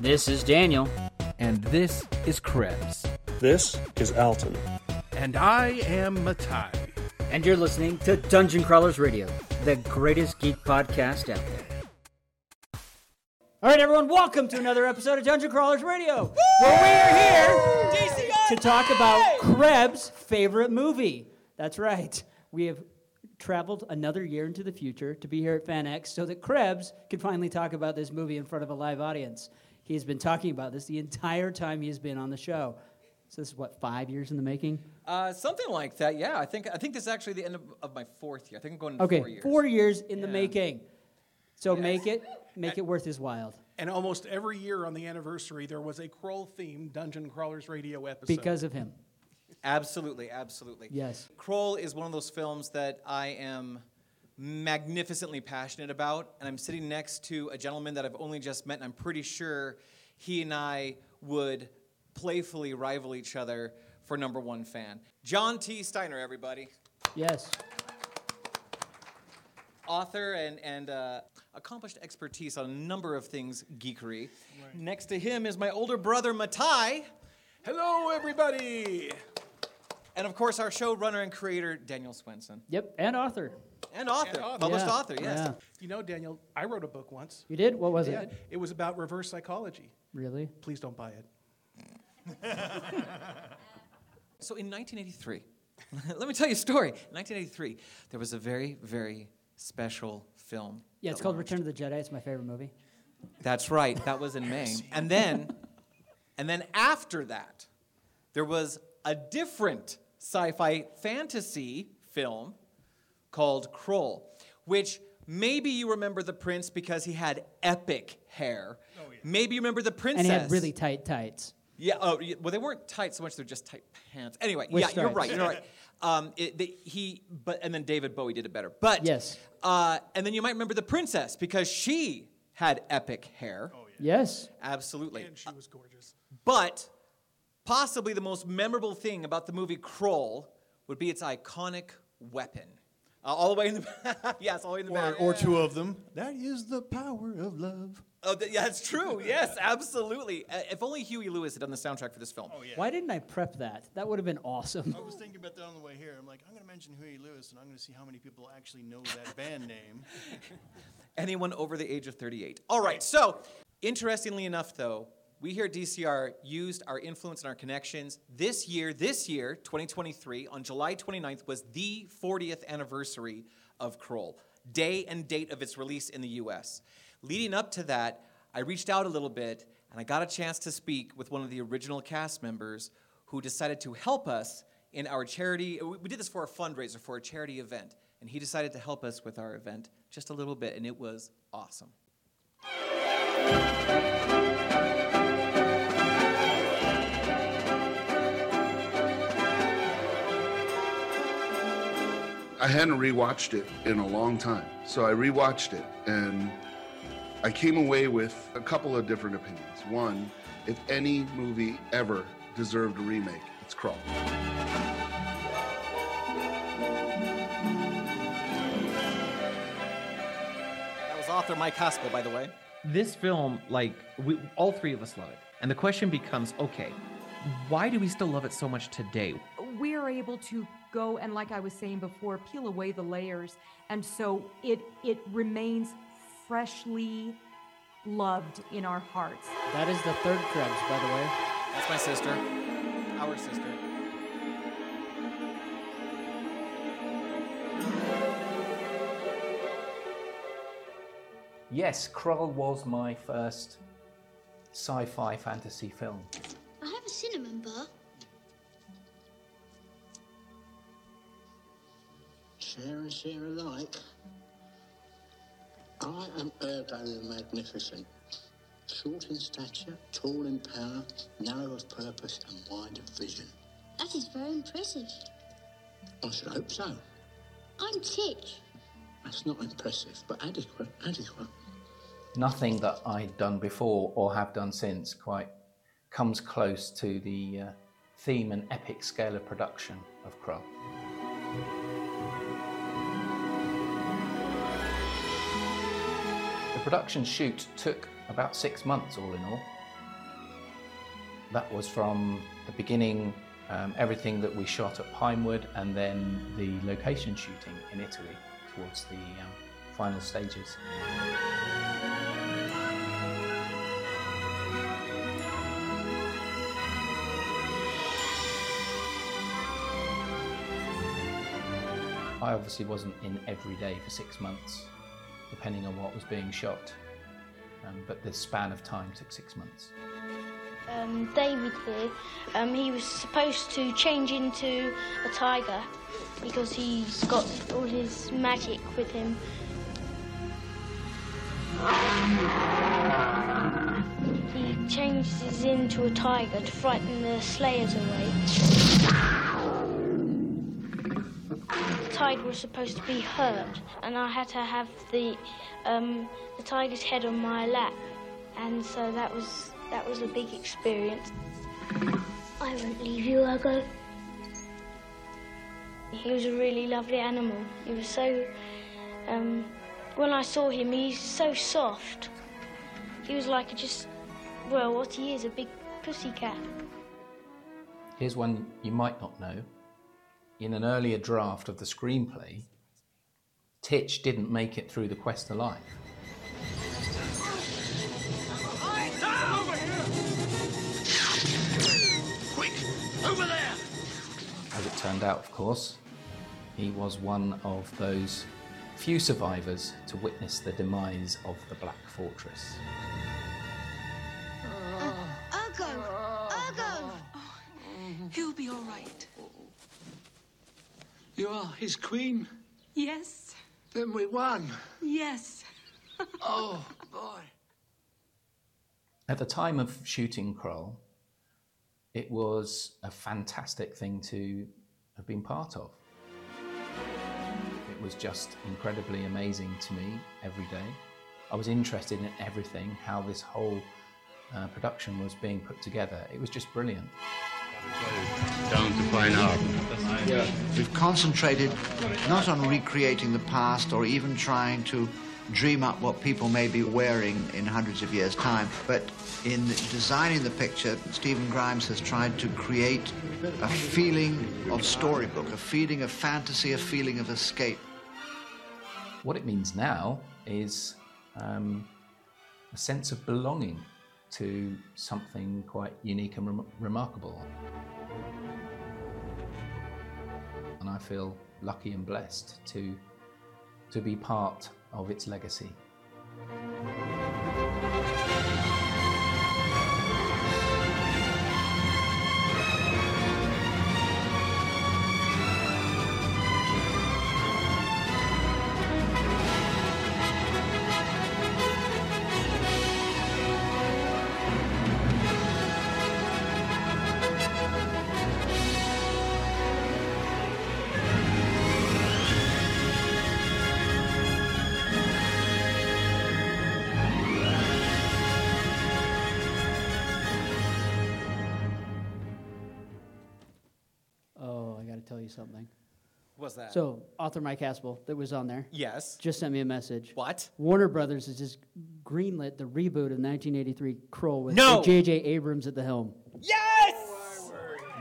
This is Daniel. And this is Krebs. This is Alton. And I am Matai. And you're listening to Dungeon Crawlers Radio, the greatest geek podcast out there. All right, everyone, welcome to another episode of Dungeon Crawlers Radio, Woo! where we are here to talk about Krebs' favorite movie. That's right. We have traveled another year into the future to be here at FanX so that Krebs could finally talk about this movie in front of a live audience. He has been talking about this the entire time he has been on the show. So this is what five years in the making. Uh, something like that. Yeah, I think I think this is actually the end of, of my fourth year. I think I'm going okay, four years. four years in the making. So yes. make it make it worth his while. And almost every year on the anniversary, there was a Krull themed Dungeon Crawlers radio episode. Because of him. Absolutely, absolutely. Yes. Krull is one of those films that I am magnificently passionate about, and I'm sitting next to a gentleman that I've only just met, and I'm pretty sure he and I would playfully rival each other for number one fan. John T. Steiner, everybody. Yes. Author and, and uh, accomplished expertise on a number of things geekery. Right. Next to him is my older brother, Matai. Hello, everybody. And of course, our showrunner and creator, Daniel Swenson. Yep, and author. And author. And author. Published yeah. author, yes. Yeah. You know, Daniel, I wrote a book once. You did? What was it? It was about reverse psychology. Really? Please don't buy it. so in 1983, let me tell you a story. In 1983, there was a very, very special film. Yeah, it's called launched. Return of the Jedi. It's my favorite movie. That's right. That was in May. and then, and then after that, there was a different sci-fi fantasy film called Krull, which maybe you remember the prince because he had epic hair. Oh, yeah. Maybe you remember the princess. And he had really tight tights. Yeah. Oh, well, they weren't tight so much; they're just tight pants. Anyway, With yeah, stripes. you're right. You're right. Um, it, the, he, but and then David Bowie did it better. But yes. Uh, and then you might remember the princess because she had epic hair. Oh yeah. Yes. Absolutely. And she was gorgeous. Uh, but possibly the most memorable thing about the movie Krull would be its iconic weapon. Uh, all the way in the back. yes, all the way in the or, back. Or two of them. That is the power of love. Oh, th- yeah, that's true. Yes, absolutely. Uh, if only Huey Lewis had done the soundtrack for this film. Oh, yeah. Why didn't I prep that? That would have been awesome. I was thinking about that on the way here. I'm like, I'm going to mention Huey Lewis, and I'm going to see how many people actually know that band name. Anyone over the age of 38. All right, so interestingly enough, though, we here at DCR used our influence and our connections. This year, this year, 2023, on July 29th, was the 40th anniversary of Krull, day and date of its release in the US. Leading up to that, I reached out a little bit and I got a chance to speak with one of the original cast members who decided to help us in our charity. Uh, we did this for a fundraiser for a charity event, and he decided to help us with our event just a little bit, and it was awesome. I hadn't rewatched it in a long time. So I rewatched it and I came away with a couple of different opinions. One, if any movie ever deserved a remake, it's Krull. That was author Mike Haspel, by the way. This film, like, we, all three of us love it. And the question becomes okay, why do we still love it so much today? We are able to go and like I was saying before, peel away the layers. And so it it remains freshly loved in our hearts. That is the third Krebs, by the way. That's my sister. Our sister. Yes, Krull was my first sci-fi fantasy film. I have a cinnamon bar. Share and share alike. I am Ergo the Magnificent, short in stature, tall in power, narrow of purpose, and wide of vision. That is very impressive. I should hope so. I'm Titch. That's not impressive, but adequate, adequate. Nothing that I'd done before or have done since quite comes close to the uh, theme and epic scale of production of Krull. Production shoot took about six months all in all. That was from the beginning, um, everything that we shot at Pinewood, and then the location shooting in Italy towards the um, final stages. I obviously wasn't in every day for six months, depending on what was being shot. Um, but the span of time took six months. Um, David here, um, he was supposed to change into a tiger because he's got all his magic with him. He changes into a tiger to frighten the slayers away. Was supposed to be hurt, and I had to have the um, the tiger's head on my lap, and so that was that was a big experience. I won't leave you, Ergo. He was a really lovely animal. He was so. Um, when I saw him, he's so soft. He was like just, well, what he is, a big pussycat. Here's one you might not know. In an earlier draft of the screenplay, Titch didn't make it through the quest to life. Quick, over there! As it turned out, of course, he was one of those few survivors to witness the demise of the Black Fortress. You are his queen? Yes. Then we won. Yes. Oh, boy. At the time of shooting Krull, it was a fantastic thing to have been part of. It was just incredibly amazing to me every day. I was interested in everything, how this whole uh, production was being put together. It was just brilliant. Down to fine art. We've concentrated not on recreating the past or even trying to dream up what people may be wearing in hundreds of years' time, but in designing the picture, Stephen Grimes has tried to create a feeling of storybook, a feeling of fantasy, a feeling of escape. What it means now is um, a sense of belonging to something quite unique and rem- remarkable. And I feel lucky and blessed to, to be part of its legacy. What's that? So, author Mike Haspel, that was on there, Yes. just sent me a message. What? Warner Brothers has just greenlit the reboot of 1983 Krull with No! J.J. Abrams at the helm. Yes!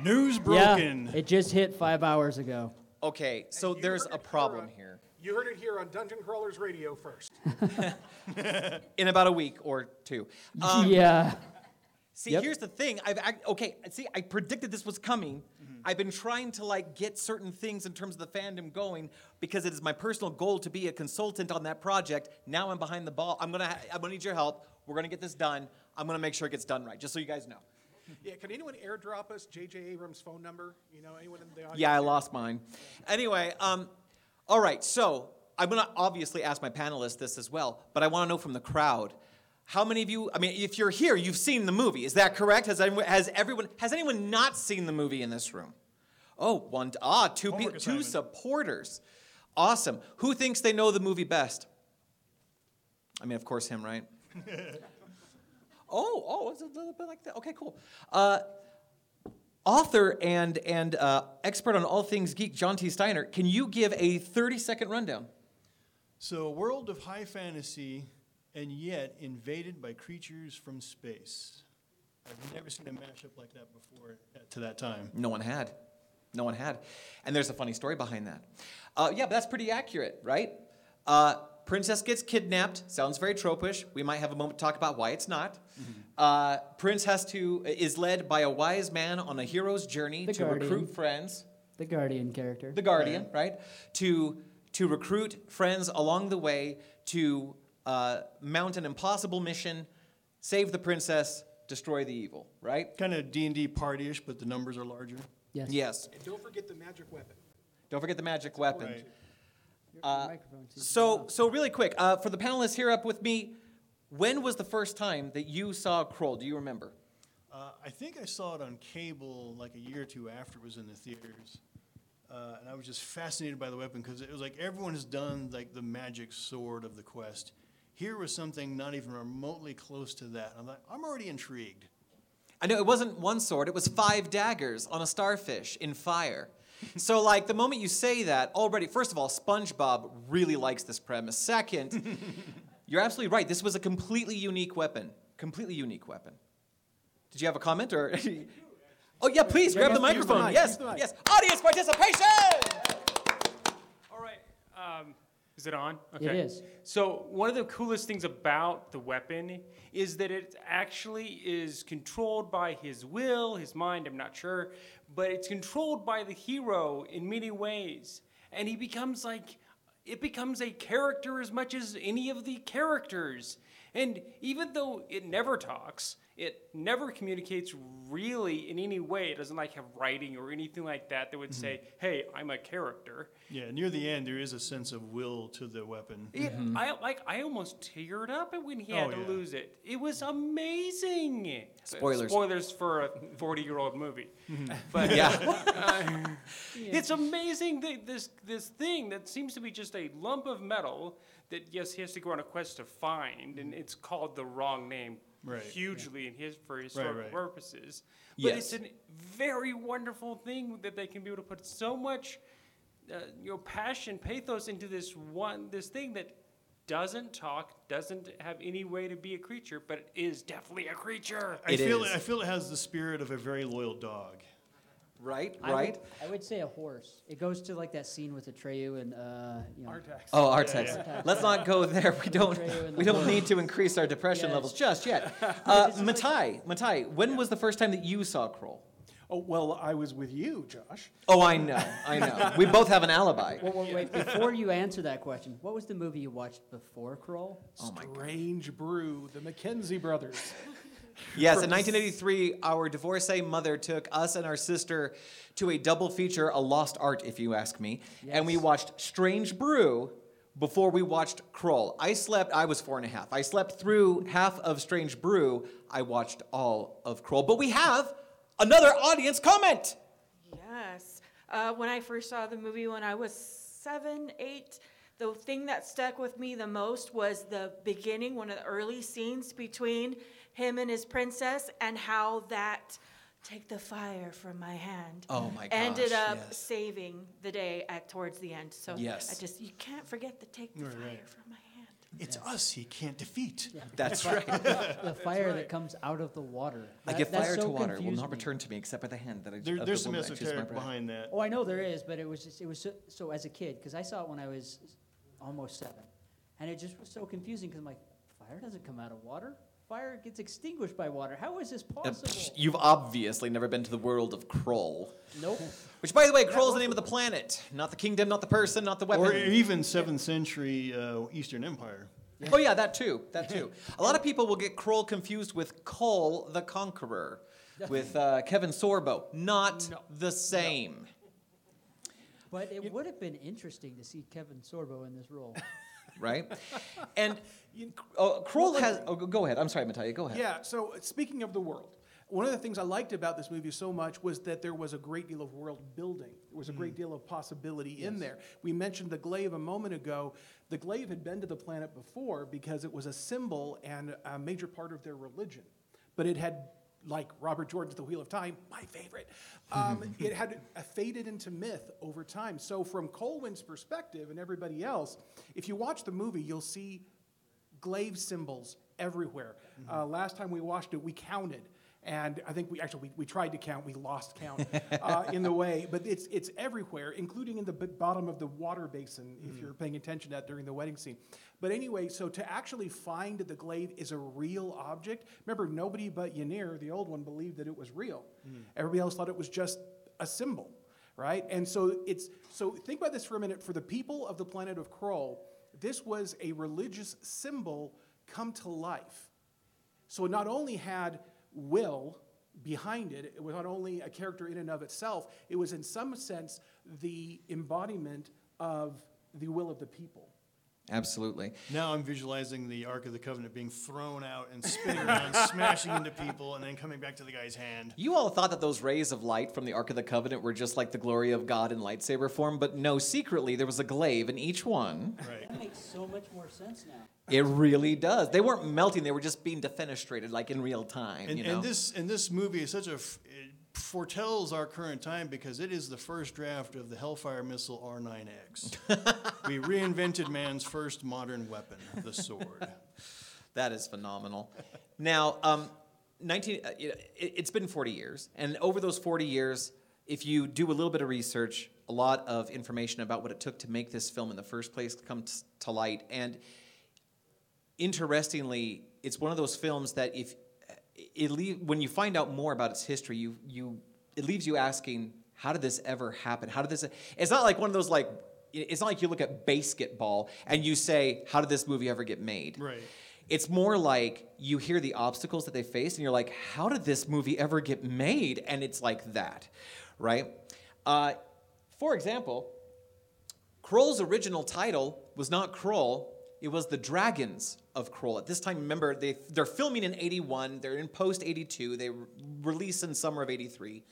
News broken. Yeah, it just hit five hours ago. Okay, so there's a problem here. You heard it here on Dungeon Crawlers Radio first. In about a week or two. Um, yeah. See, Yep. here's the thing. I've act- okay. See, I predicted this was coming. I've been trying to like get certain things in terms of the fandom going because it is my personal goal to be a consultant on that project. Now I'm behind the ball. I'm gonna. Ha- I'm gonna need your help. We're gonna get this done. I'm gonna make sure it gets done right. Just so you guys know. Yeah, can anyone airdrop us J.J. Abrams' phone number? You know, anyone in the audience? Yeah, I lost mine. Anyway, um, all right. So I'm gonna obviously ask my panelists this as well, but I want to know from the crowd. How many of you? I mean, if you're here, you've seen the movie. Is that correct? Has anyone? Has everyone? Has anyone not seen the movie in this room? Oh, one. Ah, two. Pe- two supporters. Awesome. Who thinks they know the movie best? I mean, of course, him, right? oh, oh, it's a little bit like that. Okay, cool. Uh, author and and uh, expert on all things geek, John T. Steiner. Can you give a 30 second rundown? So, world of high fantasy and yet invaded by creatures from space. I've never seen a mashup like that before at, to that time. No one had. No one had. And there's a funny story behind that. Uh, yeah, but that's pretty accurate, right? Uh, princess gets kidnapped. Sounds very tropish. We might have a moment to talk about why it's not. Uh, Prince has to is led by a wise man on a hero's journey The to Guardian. recruit friends. The Guardian character. The Guardian, right? To to recruit friends along the way to uh, mount an impossible mission, save the princess, destroy the evil, right? Kind of D and D partyish, but the numbers are larger. Yes. Yes. And don't forget the magic weapon. Don't forget the magic weapon. Right. Uh, so, so really quick, uh, for the panelists here up with me, when was the first time that you saw Krull? Do you remember? Uh, I think I saw it on cable like a year or two after it was in the theaters. Uh, and I was just fascinated by the weapon because it was like everyone has done like the magic sword of the quest. Here was something not even remotely close to that. I'm like, I'm already intrigued. I know it wasn't one sword, it was five daggers on a starfish in fire. So, like, the moment you say that, already, first of all, SpongeBob really likes this premise. Second, you're absolutely right. This was a completely unique weapon. Completely unique weapon. Did you have a comment or? oh, yeah, please Yeah, grab use the the- the microphone. yes, the yes. Audience participation! Is it on? It is. So one of the coolest things about the weapon is that it actually is controlled by his will, his mind. I'm not sure, but it's controlled by the hero in many ways, and he becomes like it becomes a character as much as any of the characters. And even though it never talks, it never communicates really in any way. It doesn't like have writing or anything like that that would say, "Hey, I'm a character." Yeah, near the end, there is a sense of will to the weapon. It, I like. I almost teared up when he had Oh, to yeah. lose it. It was amazing. Spoilers. Spoilers for a forty-year-old movie. Mm-hmm. But Yeah. uh, it's amazing. That this this thing that seems to be just a lump of metal that yes, he has to go on a quest to find, and it's called the wrong name. Right. Hugely in his for historical right. purposes, but it's a very wonderful thing that they can be able to put so much uh, you know passion pathos into this one this thing that doesn't talk doesn't have any way to be a creature but it is definitely a creature I It feel is. I feel it has the spirit of a very loyal dog. Right, I right. Would, I would say a horse. It goes to like that scene with Atreyu and uh, you know. Artax. Oh, Yeah, Artax. yeah. Let's not go there. We don't. Atreyu We don't horse. need to increase our depression Yes. levels just yet. Uh, Matai, Matai, when was the first time that you saw Krull? Oh, well, I was with you, Josh. Oh, I know, I know. We both have an alibi. Well, well, wait, before you answer that question, what was the movie you watched before Krull? Oh my Strange Brew, the McKenzie brothers. Yes, in 1983, our divorcee mother took us and our sister to a double feature, a lost art, if you ask me, and we watched Strange Brew before we watched Krull. I slept, I was four and a half. I slept through half of Strange Brew. I watched all of Krull. But we have another audience comment. Yes. Uh, when I first saw the movie when I was seven, eight, the thing that stuck with me the most was the beginning, one of the early scenes between him and his princess, and how that take the fire from my hand Oh my ended up yes. saving the day at towards the end. So Yes. I just you can't forget the take the Right, fire right. from my hand. It's us he can't defeat. That's right. the fire that comes out of the water. I That- give that fire so to water will confused not me. return to me except by the hand that I There, of there's the some woman I choose my esoteric behind that. Oh, I know there is, but it was just, it was so, so as a kid because I saw it when I was almost seven, and it just was so confusing because I'm like, fire doesn't come out of water. Fire gets extinguished by water. How is this Uh, possible? psh, You've obviously never been to the world of Krull. Nope. Which, by the way, Krull is the name of the planet, not the kingdom, not the person, not the weapon. Or even seventh century uh, Eastern Empire. Oh yeah, that too. That too. A lot of people will get Krull confused with Kull the Conqueror, with uh, Kevin Sorbo. Not the same. But it would have been interesting to see Kevin Sorbo in this role. right? And oh, Krull has. Oh, go- ahead. I'm sorry, Matalia. Go ahead. Yeah, so uh, speaking of the world, one of the things I liked about this movie so much was that there was a great deal of world building. There was a great deal of possibility in there. We mentioned the glaive a moment ago. The glaive had been to the planet before because it was a symbol and a major part of their religion. But it had, like Robert Jordan's The Wheel of Time, my favorite, um, it had faded into myth over time. So, from Colwyn's perspective and everybody else, if you watch the movie, you'll see glaive symbols everywhere. Uh, last time we watched it, we counted And I think we actually we, we tried to count, we lost count uh, in the way, but it's it's everywhere, including in the b- bottom of the water basin if Mm. you're paying attention to that during the wedding scene. But anyway, so to actually find the glaive is a real object. Remember, nobody but Ynir, the old one, believed that it was real. Mm. Everybody else thought it was just a symbol, right? And so it's so think about this for a minute. For the people of the planet of Krull, this was a religious symbol come to life. So it not only had will behind it, it was not only a character in and of itself, it was in some sense the embodiment of the will of the people. Absolutely. Now I'm visualizing the Ark of the Covenant being thrown out and spinning around, smashing into people, and then coming back to the guy's hand. You all thought that those rays of light from the Ark of the Covenant were just like the glory of God in lightsaber form, but no, secretly there was a glaive in each one. Right. That makes so much more sense now. It really does. They weren't melting; they were just being defenestrated, like in real time. And, you know? and this and this movie is such a f- it foretells our current time because it is the first draft of the Hellfire missile R9X. we reinvented man's first modern weapon, the sword. That is phenomenal. now, um, 19, uh, it, it's been 40 years. And over those 40 years, if you do a little bit of research, a lot of information about what it took to make this film in the first place come t- to light. And interestingly, it's one of those films that if it leave, when you find out more about its history, you, you, it leaves you asking, how did this ever happen? How did this? It's not like one of those like, it's not like you look at basketball and you say, how did this movie ever get made? Right. It's more like you hear the obstacles that they face, and you're like, how did this movie ever get made? And it's like that, right? Uh, for example, Krull's original title was not Krull, it was The Dragons of Krull. At this time, remember, they, they're filming in 81, they're in post 82, they re- release in summer of 83.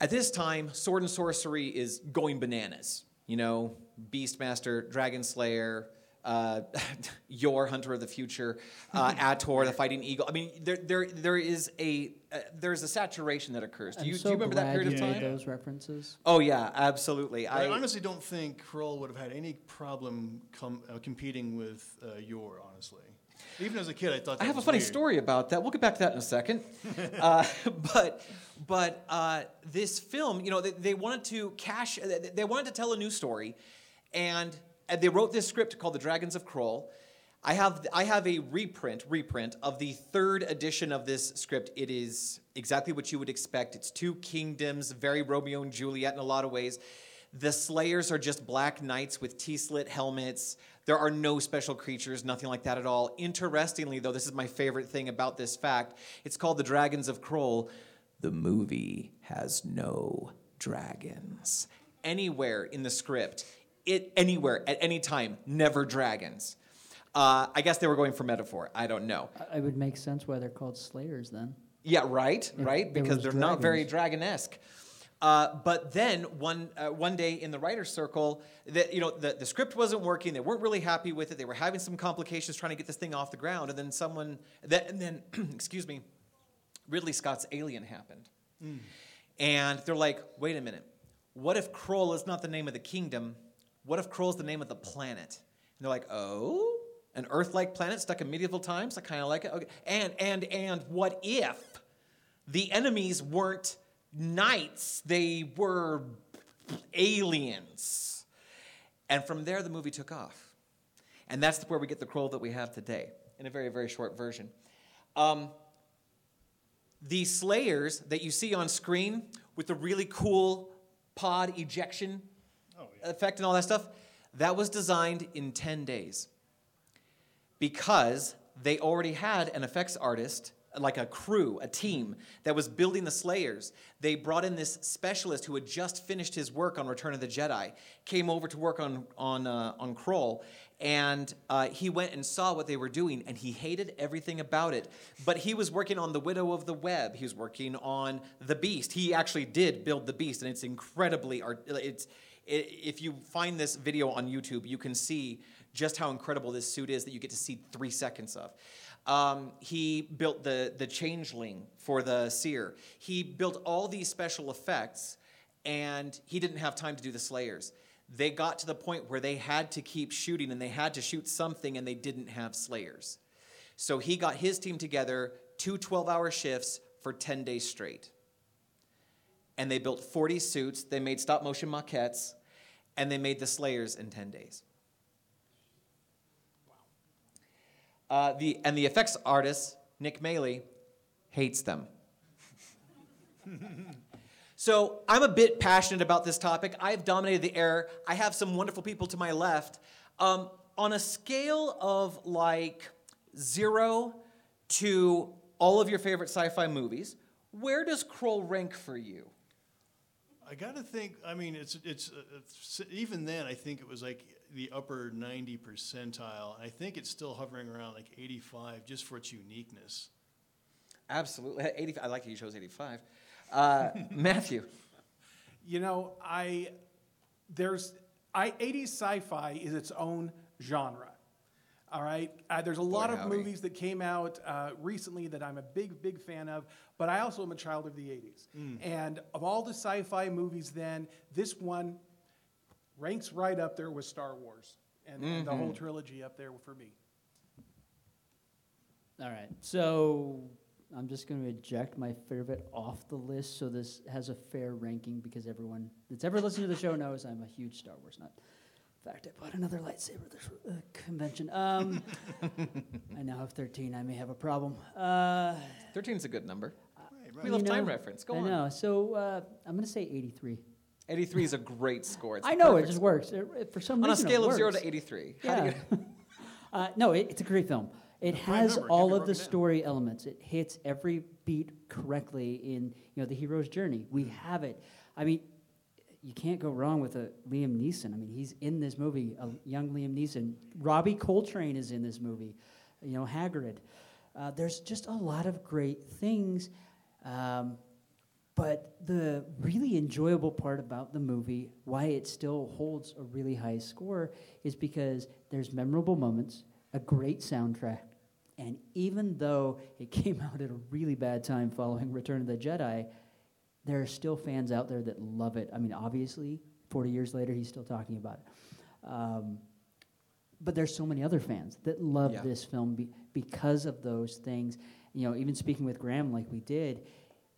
At this time, sword and sorcery is going bananas. You know, Beastmaster, Dragon Slayer, uh, Yor, Hunter of the Future, uh, Ator, the Fighting Eagle. I mean, there, there, there is a uh, there's a saturation that occurs. Do you, so do you remember that glad period of time? made those references. Oh yeah, absolutely. I, I, honestly don't think Krull would have had any problem com- uh, competing with uh, Yor, honestly. Even as a kid, I thought that I have a funny weird. story about that. We'll get back to that in a second. uh, but but uh, this film, you know, they, they wanted to cash. They they wanted to tell a new story, and, and they wrote this script called The Dragons of Krull. I have I have a reprint reprint of the third edition of this script. It is exactly what you would expect. It's two kingdoms, very Romeo and Juliet in a lot of ways. The Slayers are just black knights with T-slit helmets. There are no special creatures, nothing like that at all. Interestingly, though, this is my favorite thing about this fact. It's called The Dragons of Krull. The movie has no dragons. Anywhere in the script, it anywhere at any time, never dragons. Uh, I guess they were going for metaphor. I don't know. It would make sense why they're called Slayers then. Yeah, right, If right, there because was they're not very dragonesque. Uh, but then one uh, one day in the writer's circle, that you know the, the script wasn't working. They weren't really happy with it. They were having some complications trying to get this thing off the ground. And then someone that and then excuse me, Ridley Scott's Alien happened, and they're like, wait a minute, what if Krull is not the name of the kingdom? What if Krull's the name of the planet? And they're like, oh, an Earth-like planet stuck in medieval times. I kind of like it. Okay. And and and what if the enemies weren't knights? They were aliens. And from there, the movie took off. And that's where we get the Krull that we have today, in a very very short version. Um, the Slayers that you see on screen with the really cool pod ejection effect and all that stuff, that was designed in 10 days because they already had an effects artist, like a crew, a team that was building the Slayers. They brought in this specialist who had just finished his work on Return of the Jedi, came over to work on on uh, on Krull, and uh, he went and saw what they were doing, and he hated everything about it. But he was working on the Widow of the Web. He was working on the Beast. He actually did build the Beast, and it's incredibly art. It's if you find this video on YouTube, you can see just how incredible this suit is that you get to see three seconds of. Um, he built the the changeling for the seer. He built all these special effects, and he didn't have time to do the slayers. They got to the point where they had to keep shooting, and they had to shoot something, and they didn't have slayers. So he got his team together, two 12 hour shifts, for 10 days straight. And they built 40 suits, they made stop motion maquettes, and they made the Slayers in 10 days. Uh, the, and the effects artist, Nick Maley, hates them. So I'm a bit passionate about this topic. I've dominated the air. I have some wonderful people to my left. Um, on a scale of like zero to all of your favorite sci-fi movies, where does Krull rank for you? I got to think. I mean, it's it's uh, it's- even then. I think it was like the upper ninety percentile. I think it's still hovering around like eighty-five, just for its uniqueness. Absolutely. 80, I like that you chose 85. Uh, Matthew. You know, I there's I 80s sci-fi is its own genre. All right, uh, there's a lot of howdy. movies that came out uh, recently that I'm a big, big fan of, but I also am a child of the 80s. Mm. And of all the sci-fi movies, then this one ranks right up there with Star Wars and, and the whole Mhm. trilogy up there for me. All right. So I'm just going to eject my favorite off the list so this has a fair ranking because everyone that's ever listened to the show knows I'm a huge Star Wars nut. In fact, I bought another lightsaber this uh, convention. Um, I now have 13. I may have a problem. Uh, 13 is a good number. We you love time know, reference. Go I on. know. So uh, I'm going to say 83. 83 is a great score. It's I a know it just score. works. It- it- for some On a reason, it scale of 0 to 83. How do Yeah. you uh, no, it, it's a great film. It prime has all of the broken down. story elements. It hits every beat correctly in you know the hero's journey. We have it. I mean, you can't go wrong with a Liam Neeson. I mean, he's in this movie, a young Liam Neeson. Robbie Coltrane is in this movie. You know, Hagrid. Uh, there's just a lot of great things. Um, but the really enjoyable part about the movie, why it still holds a really high score, is because there's memorable moments, a great soundtrack, and even though it came out at a really bad time following Return of the Jedi, there are still fans out there that love it. I mean, obviously, 40 years later, he's still talking about it. Um, but there's so many other fans that love Yeah. this film be, because of those things. You know, even speaking with Graham like we did,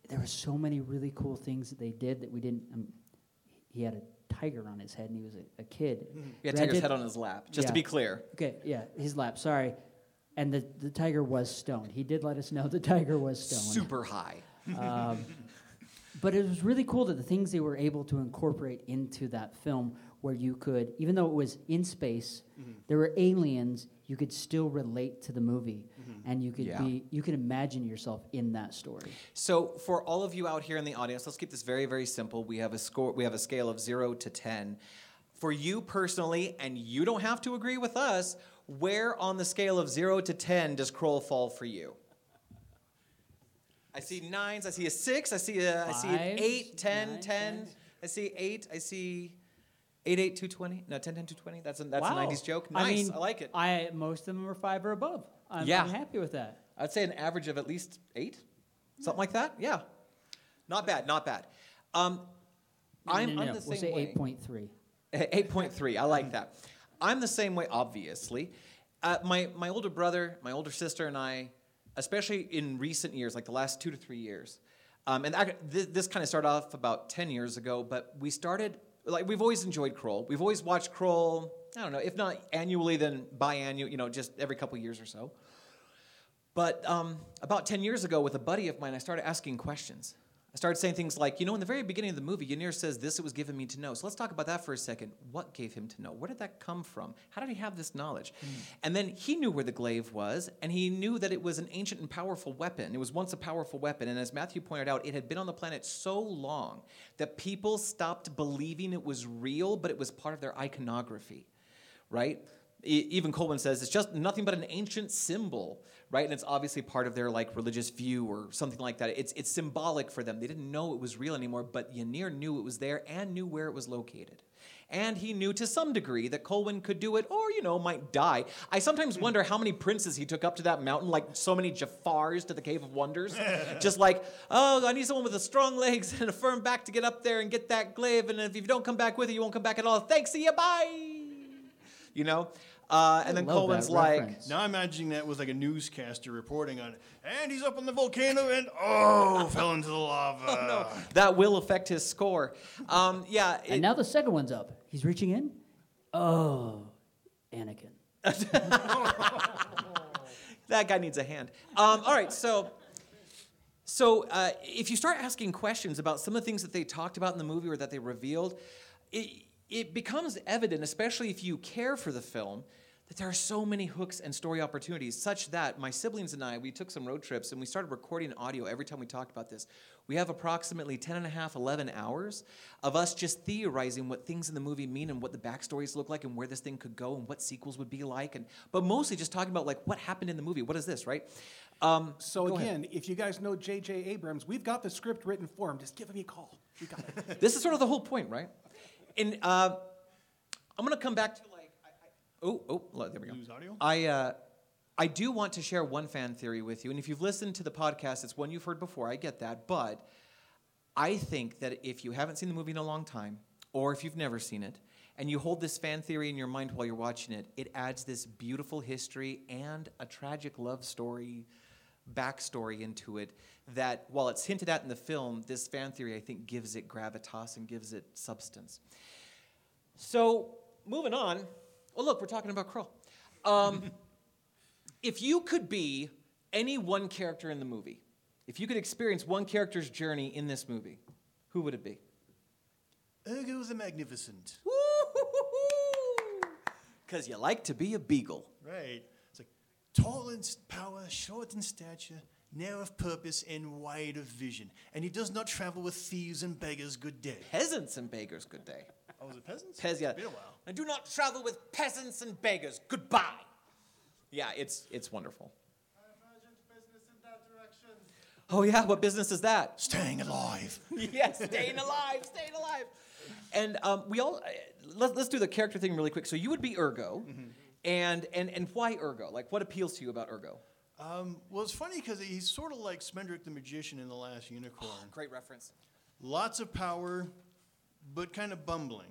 there were so many really cool things that they did that we didn't. Um, he had a tiger on his head and he was a, a kid. He had a tiger's head on his lap, just to be clear. Okay, yeah, his lap. Sorry, and the the tiger was stoned. He did let us know the tiger was stoned. Super high. Um, but it was really cool that the things they were able to incorporate into that film, where you could, even though it was in space, Mm-hmm. there were aliens. You could still relate to the movie, and you could Mm-hmm. Yeah. be, you could imagine yourself in that story. So for all of you out here in the audience, let's keep this very, very simple. We have a score. We have a scale of zero to ten. For you personally, and you don't have to agree with us. Where on the scale of zero to ten does Krull fall for you? I see nines. I see a six. I see a. I see an eight, 10, 10. I see eight. I see eight, eight, two twenty. No, 10, 10, 220. That's a that's wow. a '90s joke. Nice. I, mean, I like it. I most of them are five or above. I'm, Yeah. I'm happy with that. I'd say an average of at least eight, something like that. Yeah, not bad, not bad. Um, I'm, No, no, I'm no, the same we'll say way. eight point three. Eight point three. I like that. I'm the same way, obviously. Uh, my my older brother, my older sister, and I, especially in recent years, like the last two to three years, um, and I, this, kind of started off about ten years ago. But we started like we've always enjoyed Krull. We've always watched Krull. I don't know, if not annually, then biannual. You know, just every couple years or so. But um, about 10 years ago, with a buddy of mine, I started asking questions. I started saying things like, you know, in the very beginning of the movie, Ynir says this it was given me to know. So let's talk about that for a second. What gave him to know? Where did that come from? How did he have this knowledge? Hmm. And then he knew where the glaive was, and he knew that it was an ancient and powerful weapon. It was once a powerful weapon. And as Matthew pointed out, it had been on the planet so long that people stopped believing it was real, but it was part of their iconography right? Even Colwyn says it's just nothing but an ancient symbol, right? And it's obviously part of their like religious view or something like that. It's it's symbolic for them. They didn't know it was real anymore, but Ynir knew it was there and knew where it was located. And he knew to some degree that Colwyn could do it or, you know, might die. I sometimes wonder how many princes he took up to that mountain, like so many Jafars to the Cave of Wonders. Just like, oh, I need someone with a strong legs and a firm back to get up there and get that glaive. And if you don't come back with it, you won't come back at all. Thanks, see ya, bye you know Uh, and then love Coleman's like, reference. Now I'm imagining that with like a newscaster reporting on it. And he's up on the volcano and oh, fell into the lava. that will affect his score. Um, yeah. And now the second one's up. He's reaching in. Oh, Anakin. that guy needs a hand. Um, all right, so so uh, if you start asking questions about some of the things that they talked about in the movie or that they revealed, it it becomes evident, especially if you care for the film, that there are so many hooks and story opportunities, such that my siblings and I, we took some road trips and we started recording audio every time we talked about this. We have approximately 10 and a half, 11 hours of us just theorizing what things in the movie mean and what the backstories look like and where this thing could go and what sequels would be like. And, but mostly just talking about like what happened in the movie. What is this, right? Um, So go ahead. again, if you guys know J.J. Abrams, we've got the script written for him. Just give him a call. We got it. this is sort of the whole point, right? And uh, I'm going to come back to like, oh, oh, there we go. Lose audio? I, uh, I do want to share one fan theory with you, and if you've listened to the podcast, it's one you've heard before. I get that, but I think that if you haven't seen the movie in a long time, or if you've never seen it, and you hold this fan theory in your mind while you're watching it, it adds this beautiful history and a tragic love story backstory into it that while it's hinted at in the film, this fan theory I think gives it gravitas and gives it substance. So moving on. Oh look, we're talking about Krull. Um, if you could be any one character in the movie, if you could experience one character's journey in this movie, who would it be? Ergo the Magnificent. Because you like to be a beagle. Right. It's like tall in power, short in stature, narrow of purpose, and wide of vision. And he does not travel with thieves and beggars. Good day. Peasants and beggars, good day. Oh, was it peasants? Pez, yeah. Been a while. I do not travel with peasants and beggars. Goodbye. Yeah, it's it's wonderful. Oh yeah, what business is that? Staying alive. yes, staying alive, staying alive. And um, we all uh, let's let's do the character thing really quick. So you would be Ergo, and and and why Ergo? Like, what appeals to you about Ergo? Um, well, it's funny because he's sort of like Schmendrick the Magician in The Last Unicorn. Great reference. Lots of power, but kind of bumbling.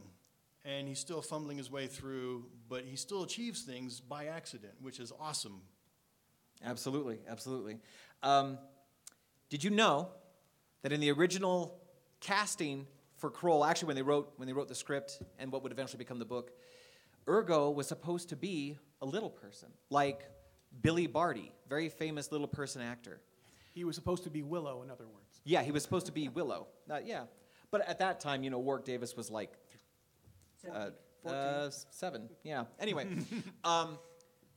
And he's still fumbling his way through, but he still achieves things by accident, which is awesome. Absolutely, absolutely. Um, did you know that in the original casting for Krull, actually when they wrote when they wrote the script and what would eventually become the book, Ergo was supposed to be a little person, like Billy Barty, very famous little person actor. He was supposed to be Willow, in other words. Yeah, he was supposed to be Willow. Uh, yeah, but at that time, you know, Warwick Davis was like uh, uh, seven. Yeah. Anyway, um,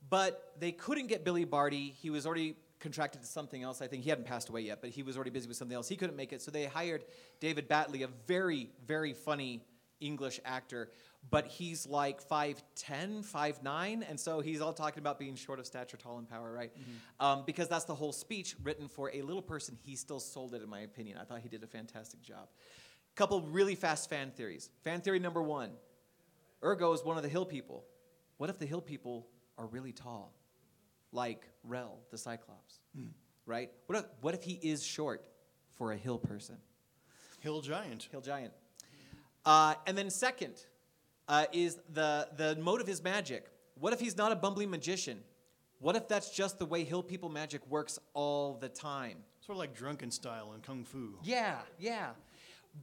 but they couldn't get Billy Barty. He was already contracted to something else. I think he hadn't passed away yet, but he was already busy with something else. He couldn't make it, so they hired David Battley, a very, very funny English actor. But he's like 5'10, 5'9, and so he's all talking about being short of stature, tall in power, right? Um, because that's the whole speech written for a little person. He still sold it, in my opinion. I thought he did a fantastic job. Couple really fast fan theories. Fan theory number one Ergo is one of the hill people. What if the hill people are really tall? Like Rel, the Cyclops. Right? What if, what if he is short for a hill person? Hill Giant. Hill Giant. Uh, and then second uh, is the, the mode of his magic. What if he's not a bumbling magician? What if that's just the way hill people magic works all the time? Sort of like drunken style in Kung Fu. Yeah, yeah.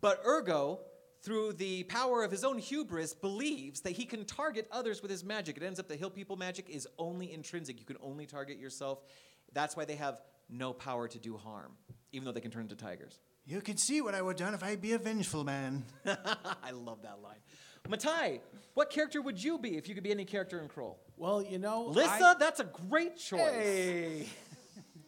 But Ergo, through the power of his own hubris, believes that he can target others with his magic. It ends up that hill people magic is only intrinsic. You can only target yourself. That's why they have no power to do harm, even though they can turn into tigers. You can see what I would done if I'd be a vengeful man. I love that line. Matai, what character would you be if you could be any character in Krull? Well, you know, Lissa, I- that's a great choice. Hey.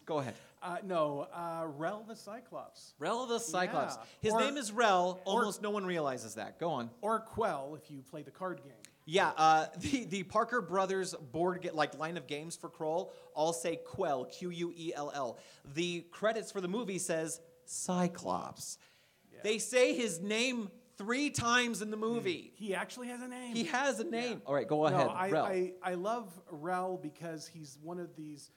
Go ahead. Uh, no, uh, Rel the Cyclops. Rel the Cyclops. Yeah. His Or- name is Rel. or- Almost no one realizes that. Go on. Or Quell if you play the card game. Yeah, uh, the, the Parker Brothers board ga- like line of games for Krull all say Quell, Q U E L L. The credits for the movie says Cyclops. They say his name three times in the movie. He actually has a name. He has a name. All right, go ahead. No, I. I, I love Rel because he's one of these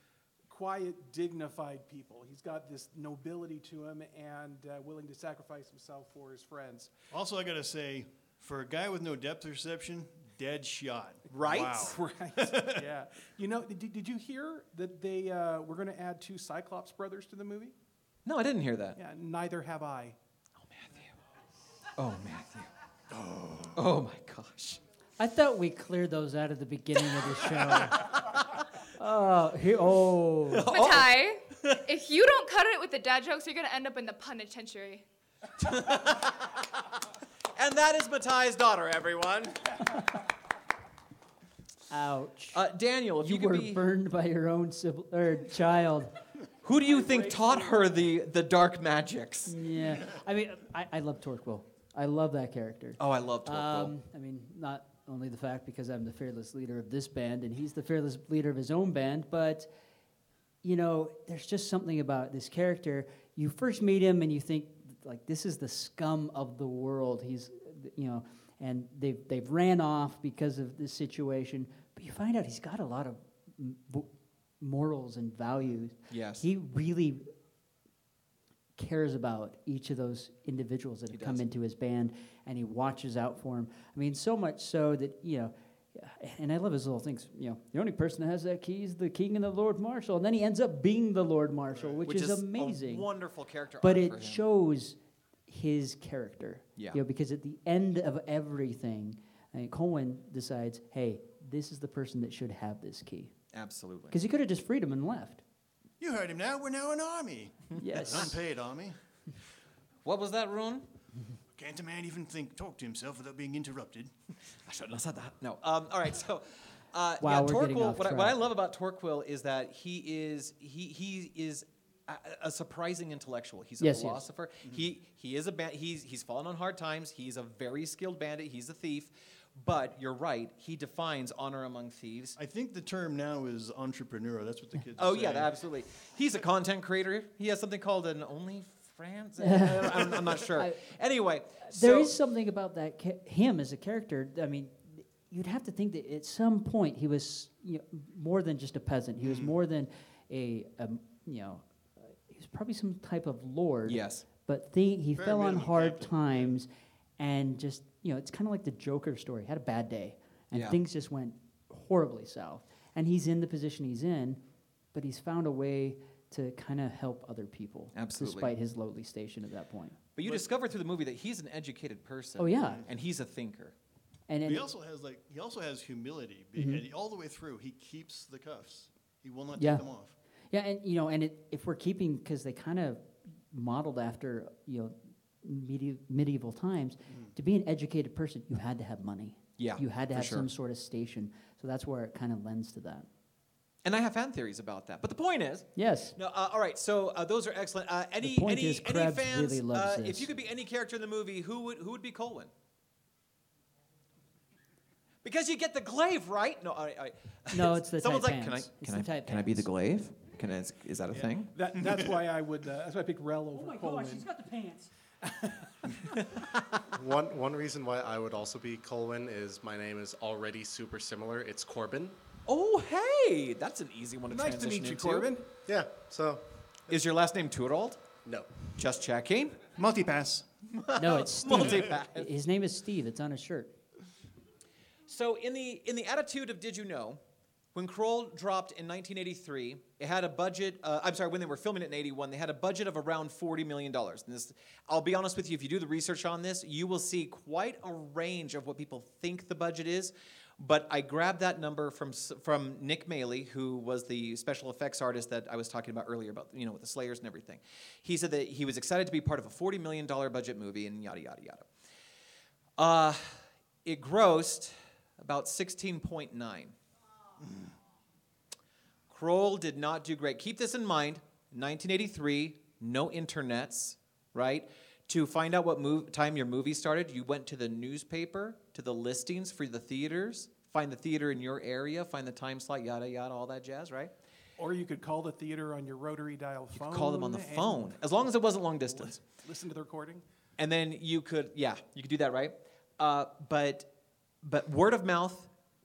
quiet, dignified people. He's got this nobility to him and uh, willing to sacrifice himself for his friends. Also, I gotta say, for a guy with no depth perception, dead shot. Right? Wow. Right. yeah. You know, did, did you hear that they uh, were going to add two Cyclops brothers to the movie? No, I didn't hear that. Yeah, neither have I. Oh, Matthew. Oh. Matthew. Oh my gosh. I thought we cleared those out at the beginning of the show. oh, he, oh. Matai, if you don't cut it with the dad jokes, you're gonna end up in the penitentiary. And that is Matai's daughter, everyone. Ouch. Uh, Daniel, if you, you could were be, burned by your own sibling, or child. who do you think taught her the the dark magics? Yeah. I mean, I, I love Torquil. I love that character. Oh, I love Torquil. Um, I mean, not only the fact because I'm the fearless leader of this band and he's the fearless leader of his own band, but you know, there's just something about this character. You first meet him and you think like this is the scum of the world. He's you know, and they've they've ran off because of this situation, but you find out he's got a lot of m- morals and values. Yes. He really cares about each of those individuals that have come does. into his band and he watches out for them. I mean, so much so that, you know, and I love his little things. You know, the only person that has that key is the king and the Lord Marshal. And then he ends up being the Lord Marshal, which, Which is, is a amazing. wonderful character But it shows his character. Yeah. You know, because at the end of everything, I mean, Colwyn decides, hey, this is the person that should have this key. Absolutely. Because he could have just freed him and left. You heard him now. We're now an army. Yes. An unpaid army. What was that, Rhun? Can't a man even think, talk to himself without being interrupted? I shouldn't have said that. No. Um, all right. So, uh, Wow, yeah, we're getting Torquil. off What I, what I track. love about Torquil is that he is he he is a, a surprising intellectual. He's a Yes, he is. philosopher. He he is a ba- he's he's fallen on hard times. He's a very skilled bandit. He's a thief. But you're right. He defines honor among thieves. I think the term now is entrepreneur. That's what the kids. Oh yeah, absolutely. He's a content creator. He has something called an OnlyFans. I'm, I'm not sure. I- Anyway, There so is something about that ca- him as a character. I mean, you'd have to think that at some point he was you know, more than just a peasant. He was Mm-hmm. more than a, um you know, uh, he was probably some type of lord. Yes. But the, he Very fell on minimum hard times, and just you know, it's kind of like the Joker story. Had a bad day, and Yeah. things just went horribly south. And he's in the position he's in, but he's found a way to kind of help other people, Absolutely. despite his lowly station at that point. But you discover through the movie that he's an educated person. Oh, yeah. and he's a thinker. And, he also has like he also has humility. be- Mhm. and he- all the way through, he keeps the cuffs. He will not Yeah. take them off. Yeah, and you know, and it, if we're keeping because they kind of modeled after you know medi- medieval times, to be an educated person, you had to have money. Yeah, you had to have sure. some sort of station. So that's where it kind of lends to that. And I have fan theories about that. But the point is, Yes. no. Uh, all right, so uh, those are excellent. Uh, any point any is any Krebs fans? really loves uh, this. if you could be any character in the movie, who would who would be Colwyn? Because you get the glaive, right? No, I, I, No, it's the someone's tight like, can I can I can I be the pants. glaive? Can I, is, is that a thing? That, that's why I would. Uh, that's why I picked Rell over Oh my Coleman. gosh, he's got the pants. One one reason why I would also be Colwyn is my name is already super similar. It's Corbin. Oh, hey, that's an easy one to Nice to transition meet you, into. Corbin. Yeah. So Is your last name Turold? no. Just checking. Multipass. No, it's Steve. Multi-pass. His name is Steve. It's on his shirt. So in the in the attitude of Did You Know, when Krull dropped in 1983, it had a budget. Uh, I'm sorry, when they were filming it in 81, they had a budget of around 40 million dollars. And this, I'll be honest with you, if you do the research on this, you will see quite a range of what people think the budget is. But I grabbed that number from from Nick Maley, who was the special effects artist that I was talking about earlier, about you know with the Slayers and everything. He said that he was excited to be part of a 40 million dollar budget movie, and yada yada yada. Uh, it grossed about 16.9. Krull did not do great. Keep this in mind 1983, no internets, right? To find out what time your movie started, you went to the newspaper, to the listings for the theaters, find the theater in your area, find the time slot, yada, yada, all that jazz, right? Or you could call the theater on your rotary dial phone. Call them on the phone, as long as it wasn't long distance. Listen to the recording. and then you could yeah you could do that right uh, but but word of mouth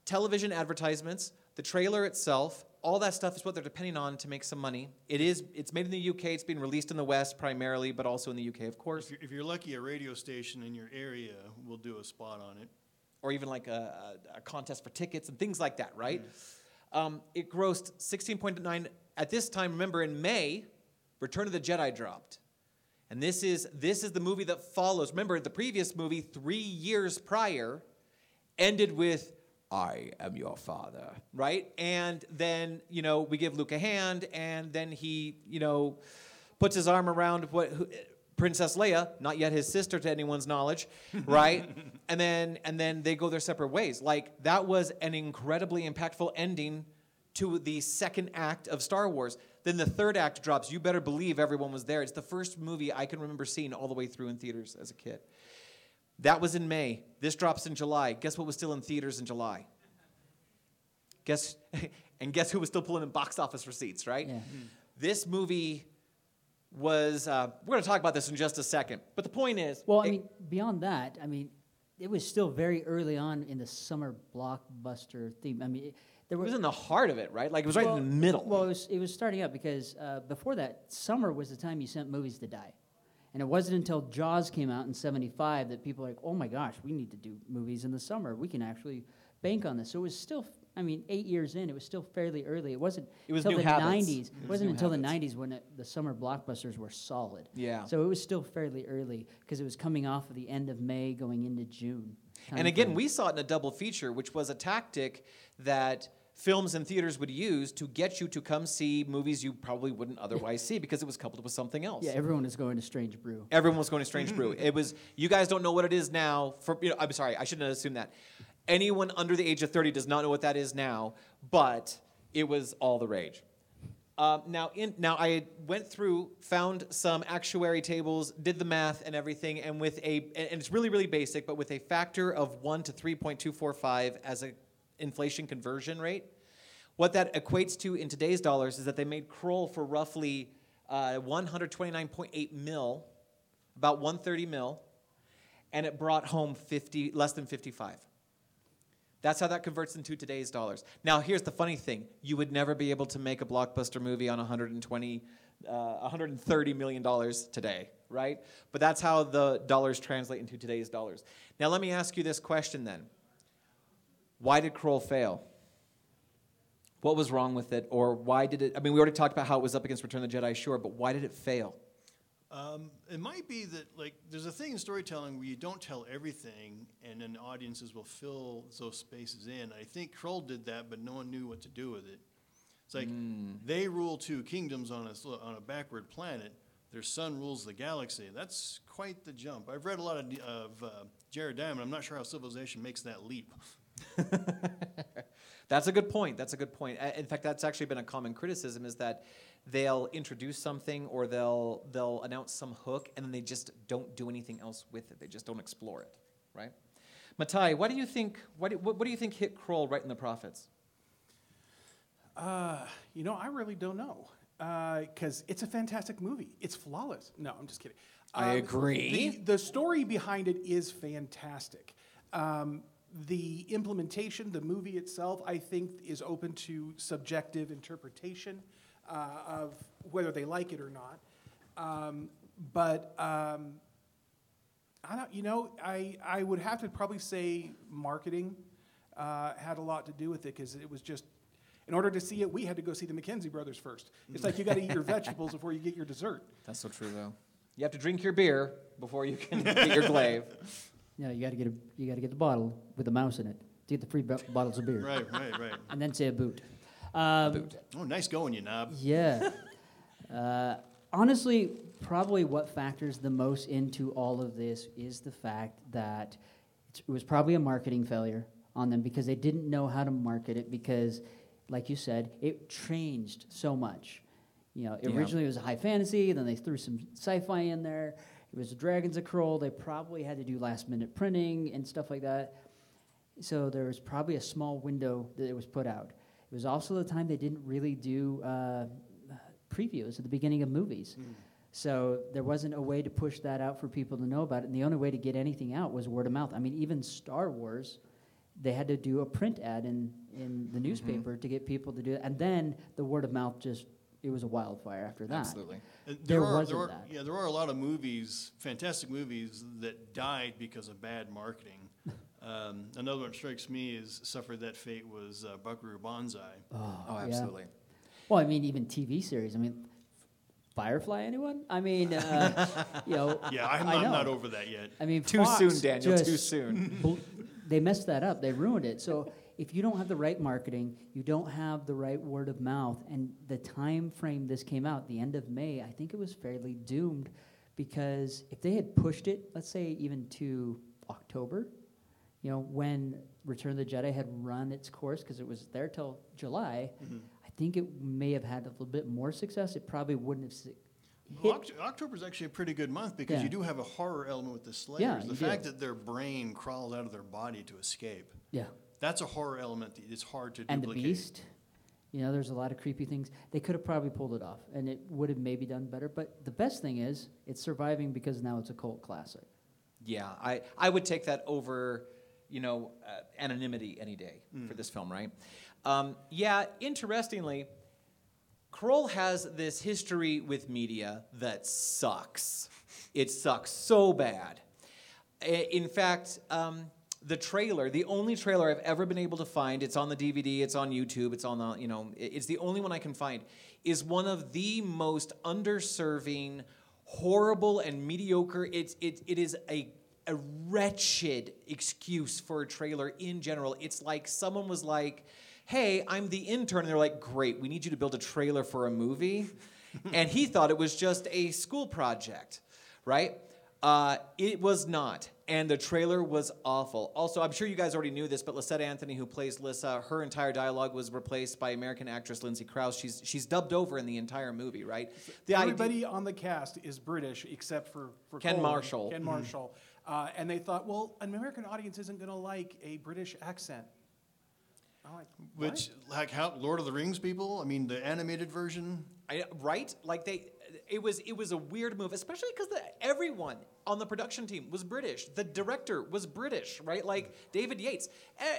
television advertisements the trailer itself all that stuff is what they're depending on to make some money it is it's made in the uk it's being released in the west primarily but also in the uk of course If you're, if you're lucky, a radio station in your area will do a spot on it. or even like a, a, a contest for tickets and things like that, right? Um, it grossed 16.9 at this time. Remember, in May, Return of the Jedi dropped, and this is this is the movie that follows. Remember, the previous movie, three years prior, ended with I am your father, right? And then, you know, we give Luke a hand, and then he, you know, puts his arm around what who, Princess Leia, not yet his sister to anyone's knowledge, right? and then and then they go their separate ways. Like that was an incredibly impactful ending to the second act of Star Wars. Then the third act drops. You better believe everyone was there. It's the first movie I can remember seeing all the way through in theaters as a kid. That was in May. This drops in July. Guess what was still in theaters in July? Guess and guess who was still pulling in box office receipts, right? Yeah. This movie was uh, we're going to talk about this in just a second. But the point is Well, I mean, beyond that, I mean, it was still very early on in the summer blockbuster theme. I mean, it, there it was was in the heart of it, right? Like it was right in the middle. Well, it was, it was starting up because uh, before that, summer was the time you sent movies to die. And it wasn't until Jaws came out in 75 that people were like, oh my gosh, we need to do movies in the summer. We can actually bank on this. So it was still, I mean, eight years in, it was still fairly early. It wasn't It was until the habits. 90s. It It, was wasn't new until habits. the 90s when it, the summer blockbusters were solid. Yeah. So it was still fairly early because it was coming off of the end of May going into June. And again, we saw it in a double feature, which was a tactic that films and theaters would use to get you to come see movies you probably wouldn't otherwise see because it was coupled with something else. Yeah, everyone is going to Strange Brew. Everyone was going to Strange Brew. It was you guys don't know what it is now. For you know, I'm sorry, I shouldn't have assumed that. Anyone under the age of 30 does not know what that is now, but it was all the rage. Um, now, in, now I went through, found some actuary tables, did the math and everything, and with a, and it's really really basic, but with a factor of one to 3.245 as a inflation conversion rate, what that equates to in today's dollars is that they made Krull for roughly uh, 129.8 mil, about 130 mil, and it brought home 50, less than 55. That's how that converts into today's dollars. Now, here's the funny thing: you would never be able to make a blockbuster movie on 120, uh, 130 million dollars today, right? But that's how the dollars translate into today's dollars. Now, let me ask you this question then: Why did Krull fail? What was wrong with it, or why did it? I mean, we already talked about how it was up against Return of the Jedi, sure, but why did it fail? Um, it might be that like there's a thing in storytelling where you don't tell everything, and then audiences will fill those spaces in. I think Krull did that, but no one knew what to do with it. It's like they rule two kingdoms on a on a backward planet. Their son rules the galaxy. That's quite the jump. I've read a lot of, of uh, Jared Diamond. I'm not sure how civilization makes that leap. That's a good point. That's a good point. Uh, In fact, that's actually been a common criticism is that they'll introduce something or they'll they'll announce some hook and then they just don't do anything else with it. They just don't explore it, right? Matai, what do you think? What do, what, what do you think hit Krull right in the profits? Uh, you know, I really don't know. Because it's a fantastic movie. It's flawless. No, I'm just kidding. I Um, agree. The, the story behind it is fantastic. Um, the implementation, the movie itself, I think is open to subjective interpretation uh, of whether they like it or not. Um, but um, I don't, you know, I, I would have to probably say marketing uh, had a lot to do with it because it was just, in order to see it, we had to go see the McKenzie brothers first. It's like you got to eat your vegetables before you get your dessert. That's so true, though. You have to drink your beer before you can get your glaive. Yeah, you got to get a you got to get the bottle with a mouse in it to get the free bo- bottles of beer. Right, right, right. And then say a boot. Um, Oh, nice going, you knob. Yeah. uh, honestly, probably what factors the most into all of this is the fact that it was probably a marketing failure on them because they didn't know how to market it because, like you said, it changed so much. You know, Yeah. originally it was a high fantasy, then they threw some sci-fi in there. It was Dragons of Krull. They probably had to do last-minute printing and stuff like that. So there was probably a small window that it was put out. It was also the time they didn't really do uh, previews at the beginning of movies. So there wasn't a way to push that out for people to know about it. And the only way to get anything out was word of mouth. I mean, even Star Wars, they had to do a print ad in, in the newspaper to get people to do it. And then the word of mouth just, it was a wildfire after that. Uh, There, There, are, wasn't there are, that. yeah, there are a lot of movies, fantastic movies, that died because of bad marketing. Um, another one that strikes me is suffered that fate was uh, Buckaroo Banzai. Oh, yeah. Well, I mean, even TV series. I mean, Firefly. Anyone? I mean, uh, you know. Yeah, I'm I not- know. not over that yet. I mean, Too Fox soon, Daniel, too soon. bl- they messed that up. They ruined it. So if you don't have the right marketing, you don't have the right word of mouth, and the time frame this came out, the end of May, I think it was fairly doomed, because if they had pushed it, let's say even to October, you know, when Return of the Jedi had run its course, because it was there till July, Mhm. I think it may have had a little bit more success. It probably wouldn't have. Well, Oct- October is actually a pretty good month because Yeah. you do have a horror element with the Slayers. Yeah, the fact do. that their brain crawls out of their body to escape. Yeah. That's a horror element that it's hard to and the duplicate. beast you know there's a lot of creepy things they could have probably pulled it off and it would have maybe done better but the best thing is it's surviving because now it's a cult classic Yeah, I, I would take that over, you know, uh, anonymity any day for this film, right? Um, yeah, interestingly, Krull has this history with media that sucks. It sucks so bad. In fact, um, the trailer, the only trailer I've ever been able to find, it's on the DVD, it's on YouTube, it's on the, you know, it's the only one I can find, is one of the most underserving, horrible, and mediocre. It's, it, it is a, a wretched excuse for a trailer in general. It's like someone was like, hey, I'm the intern. And they're like, great, we need you to build a trailer for a movie. and he thought it was just a school project, right? Uh, it was not. And the trailer was awful. Also, I'm sure you guys already knew this, but Lysette Anthony, who plays Lyssa, her entire dialogue was replaced by American actress Lindsay Crouse. She's, she's dubbed over in the entire movie, right? The idea- Everybody on the cast is British except for, for Ken Coleman, Marshall. Ken Mhm. Marshall. Uh, and they thought, well, an American audience isn't going to like a British accent. Like. Which, like how Lord of the Rings people, I mean, the animated version. I, right? Like they, it was it was a weird move, especially because everyone on the production team was British. The director was British, right? Like David Yates. Eh, eh,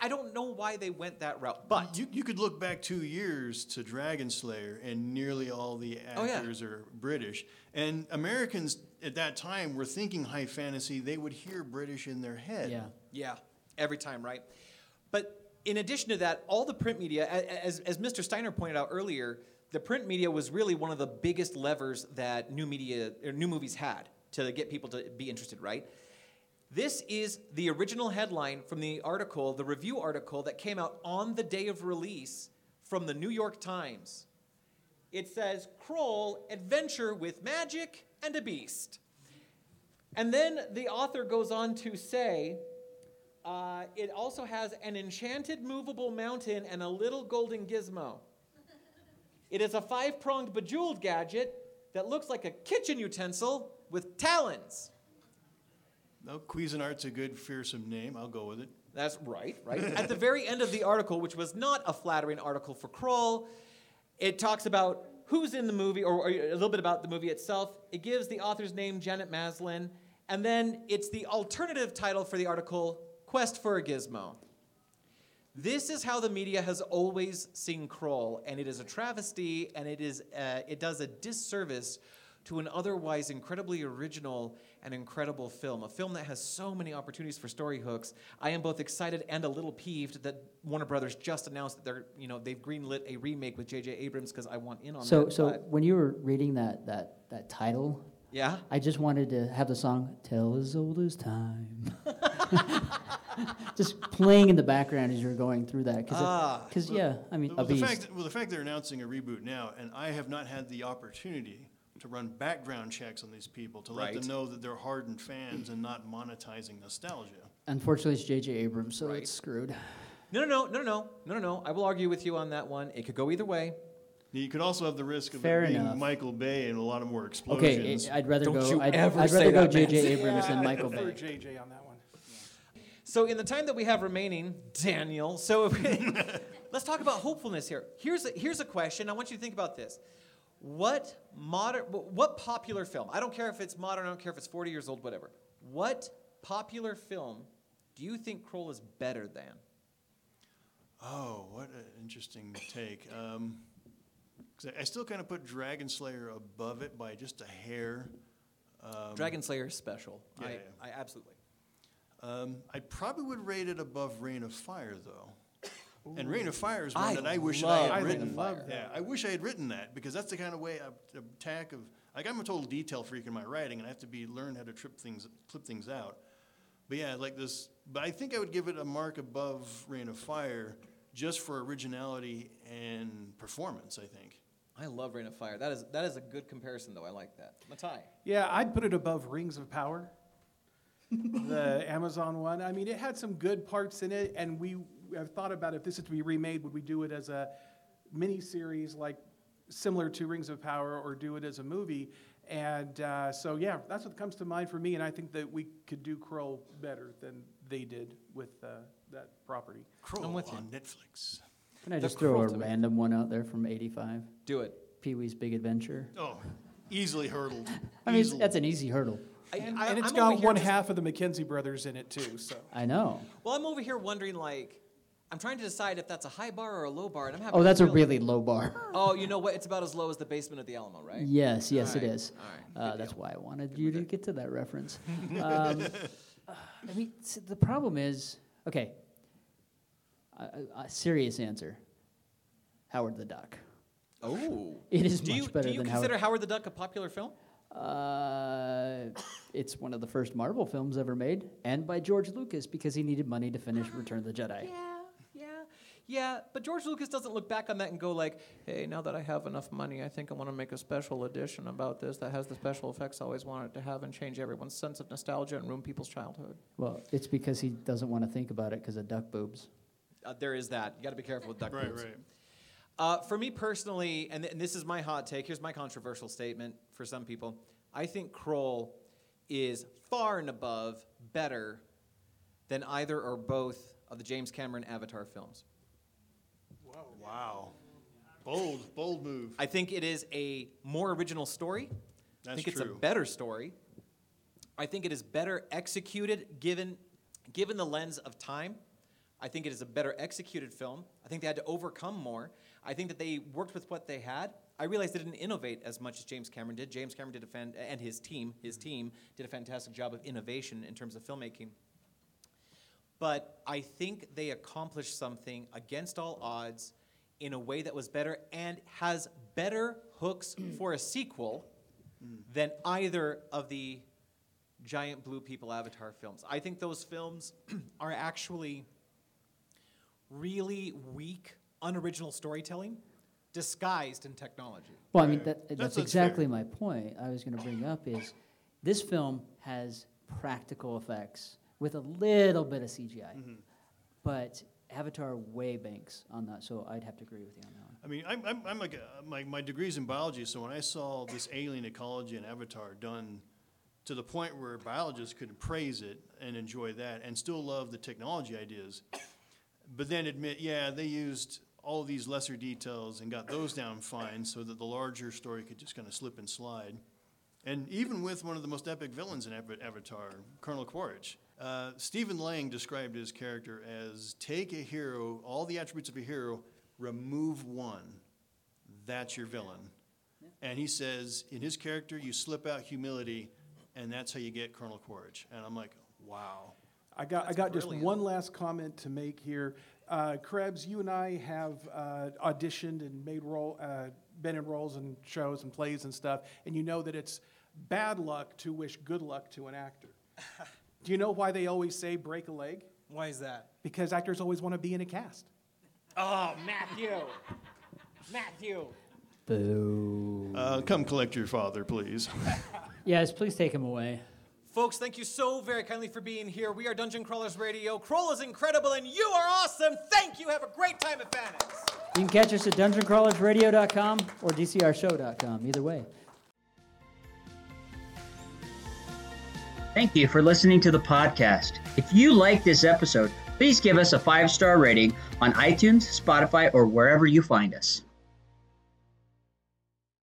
I don't know why they went that route, but you, you could look back two years to Dragon Slayer, and nearly all the Oh, yeah. actors are British. And Americans at that time were thinking high fantasy; they would hear British in their head. Yeah. Yeah, every time, right? But in addition to that, all the print media, a- a- as, as Mr. Steiner pointed out earlier, the print media was really one of the biggest levers that new media or new movies had to get people to be interested, right? This is the original headline from the article, the review article that came out on the day of release from the New York Times. It says, Krull, Adventure with Magic and a Beast. And then the author goes on to say, uh, it also has an enchanted movable mountain and a little golden gizmo. It is a five pronged bejeweled gadget that looks like a kitchen utensil with talons. No, Cuisinart's a good, fearsome name. I'll go with it. That's right, right? At the very end of the article, which was not a flattering article for Krull, it talks about who's in the movie, or, or a little bit about the movie itself. It gives the author's name, Janet Maslin, and then it's the alternative title for the article, Quest for a Gizmo. This is how the media has always seen Krull, and it is a travesty, and it is uh, it does a disservice to an otherwise incredibly original and incredible film. A film that has so many opportunities for story hooks. I am both excited and a little peeved that Warner Brothers just announced that they're you know they've greenlit a remake with J.J. Abrams because I want in on so that. so but- when you were reading that that that title Yeah? i just wanted to have the song tell as old as time just playing in the background as you're going through that because Ah, well, yeah i mean well, a the beast fact, well, the fact they're announcing a reboot now, and I have not had the opportunity to run background checks on these people to let them know that they're hardened fans and not monetizing nostalgia. unfortunately it's jj abrams so Right. it's screwed No, no, no, no, no, no, no, no. I will argue with you on that one. It could go either way. You could also have the risk of Fair it being enough. Michael Bay and a lot of more okay explosions. i- i'd rather Don't go you i'd, ever I'd say rather go that, jj Nancy. abrams than I michael prefer bay JJ on that one. So, in the time that we have remaining, Daniel, so if we, let's talk about hopefulness here. Here's a, here's a question. I want you to think about this. What modern, what popular film? I don't care if it's modern. I don't care if it's 40 years old. Whatever. What popular film do you think Krull is better than? Oh, what an interesting take. Um I still kind of put Dragon Slayer above it by just a hair. Um, Dragon Slayer is special. Yeah, I, yeah. I absolutely. Um, I probably would rate it above Reign of Fire, though. And Reign of Fire is one I that I wish love I had Reign of written. Fire. Yeah, I wish I had written that because that's the kind of way I attack of like I'm a total detail freak in my writing, and I have to be learn how to trip things, clip things out. But yeah, like this. But I think I would give it a mark above Reign of Fire just for originality and performance. I think. I love Reign of Fire. That is that is a good comparison, though. I like that. Matai. Yeah, I'd put it above Rings of Power, the Amazon one. I mean, it had some good parts in it, and we have thought about if this is to be remade, would we do it as a mini series like similar to Rings of Power, or do it as a movie? And uh, so, yeah, that's what comes to mind for me. And I think that we could do Krull better than they did with uh, that property. Krull I'm with you. on Netflix. Can I The just throw a Krull me. random one out there from '85? Do it. Pee Wee's Big Adventure. Oh, easily hurdled. I mean, Easily. that's an easy hurdle. I, And, I, and it's I'm got one half of the McKenzie brothers in it, too. So. I know. Well, I'm over here wondering, like, I'm trying to decide if that's a high bar or a low bar, and I'm having. Oh, that's a real- really low bar. Oh, you know what? It's about as low as the basement of the Alamo, right? Yes, yes, it All right, is. all right, Uh, that's why I wanted you to get to that reference. um, I mean, the problem is okay. A, a, a serious answer. Howard the Duck. Oh, It is do much you, better Do you than consider Howard- Howard the Duck a popular film? Uh, it's one of the first Marvel films ever made, and by George Lucas because he needed money to finish Return of the Jedi. Yeah, yeah, yeah. But George Lucas doesn't look back on that and go like, "Hey, now that I have enough money, I think I want to make a special edition about this that has the special effects I always wanted to have and change everyone's sense of nostalgia and ruin people's childhood." Well, it's because he doesn't want to think about it because of duck boobs. Uh, there is that. You got to be careful with duck Right, boobs. right. Uh, for me personally, and, th- and this is my hot take. Here's my controversial statement for some people. I think Krull is far and above better than either or both of the James Cameron Avatar films. Wow. Bold, bold move. I think it is a more original story. That's I think it's a better story. I think it is better executed given given the lens of time. I think it is a better executed film. I think they had to overcome more. I think that they worked with what they had. I realized they didn't innovate as much as James Cameron did. James Cameron did a fan, and his team, his mm-hmm. team did a fantastic job of innovation in terms of filmmaking. But I think they accomplished something against all odds in a way that was better and has better hooks mm. for a sequel mm. than either of the giant blue people Avatar films. I think those films are actually really weak, unoriginal storytelling disguised in technology. Well, I mean, that, that's, That's- that's exactly fair. my point. I was going to bring up is this film has practical effects with a little bit of CGI, Mm-hmm. but Avatar way banks on that. So I'd have to agree with you on that one. I mean, I'm, I'm, I'm like, uh, my, my degree's in biology, so when I saw this alien ecology in Avatar done to the point where biologists could praise it and enjoy that and still love the technology ideas, but then admit, yeah, they used all of these lesser details and got those down fine so that the larger story could just kind of slip and slide. And even with one of the most epic villains in Avatar, Colonel Quaritch, uh, Stephen Lang described his character as take a hero, all the attributes of a hero, remove one. That's your villain. And he says, in his character, you slip out humility, and that's how you get Colonel Quaritch. And I'm like, wow. I got, I That's got just one last comment to make here. Uh, Krebs, you and I have uh, auditioned and made role, uh, been in roles and shows and plays and stuff, and you know that it's bad luck to wish good luck to an actor. Do you know why they always say break a leg? Why is that? Because actors always want to be in a cast. Oh, Matthew. Matthew. Boo. Uh, come collect your father, please. Yes, please take him away. Folks, thank you so very kindly for being here. We are Dungeon Crawlers Radio. Krull is incredible, and you are awesome. Thank you. Have a great time at FanX. You can catch us at dungeoncrawlersradio.com or dcrshow.com. Either way. Thank you for listening to the podcast. If you like this episode, please give us a five star rating on iTunes, Spotify, or wherever you find us.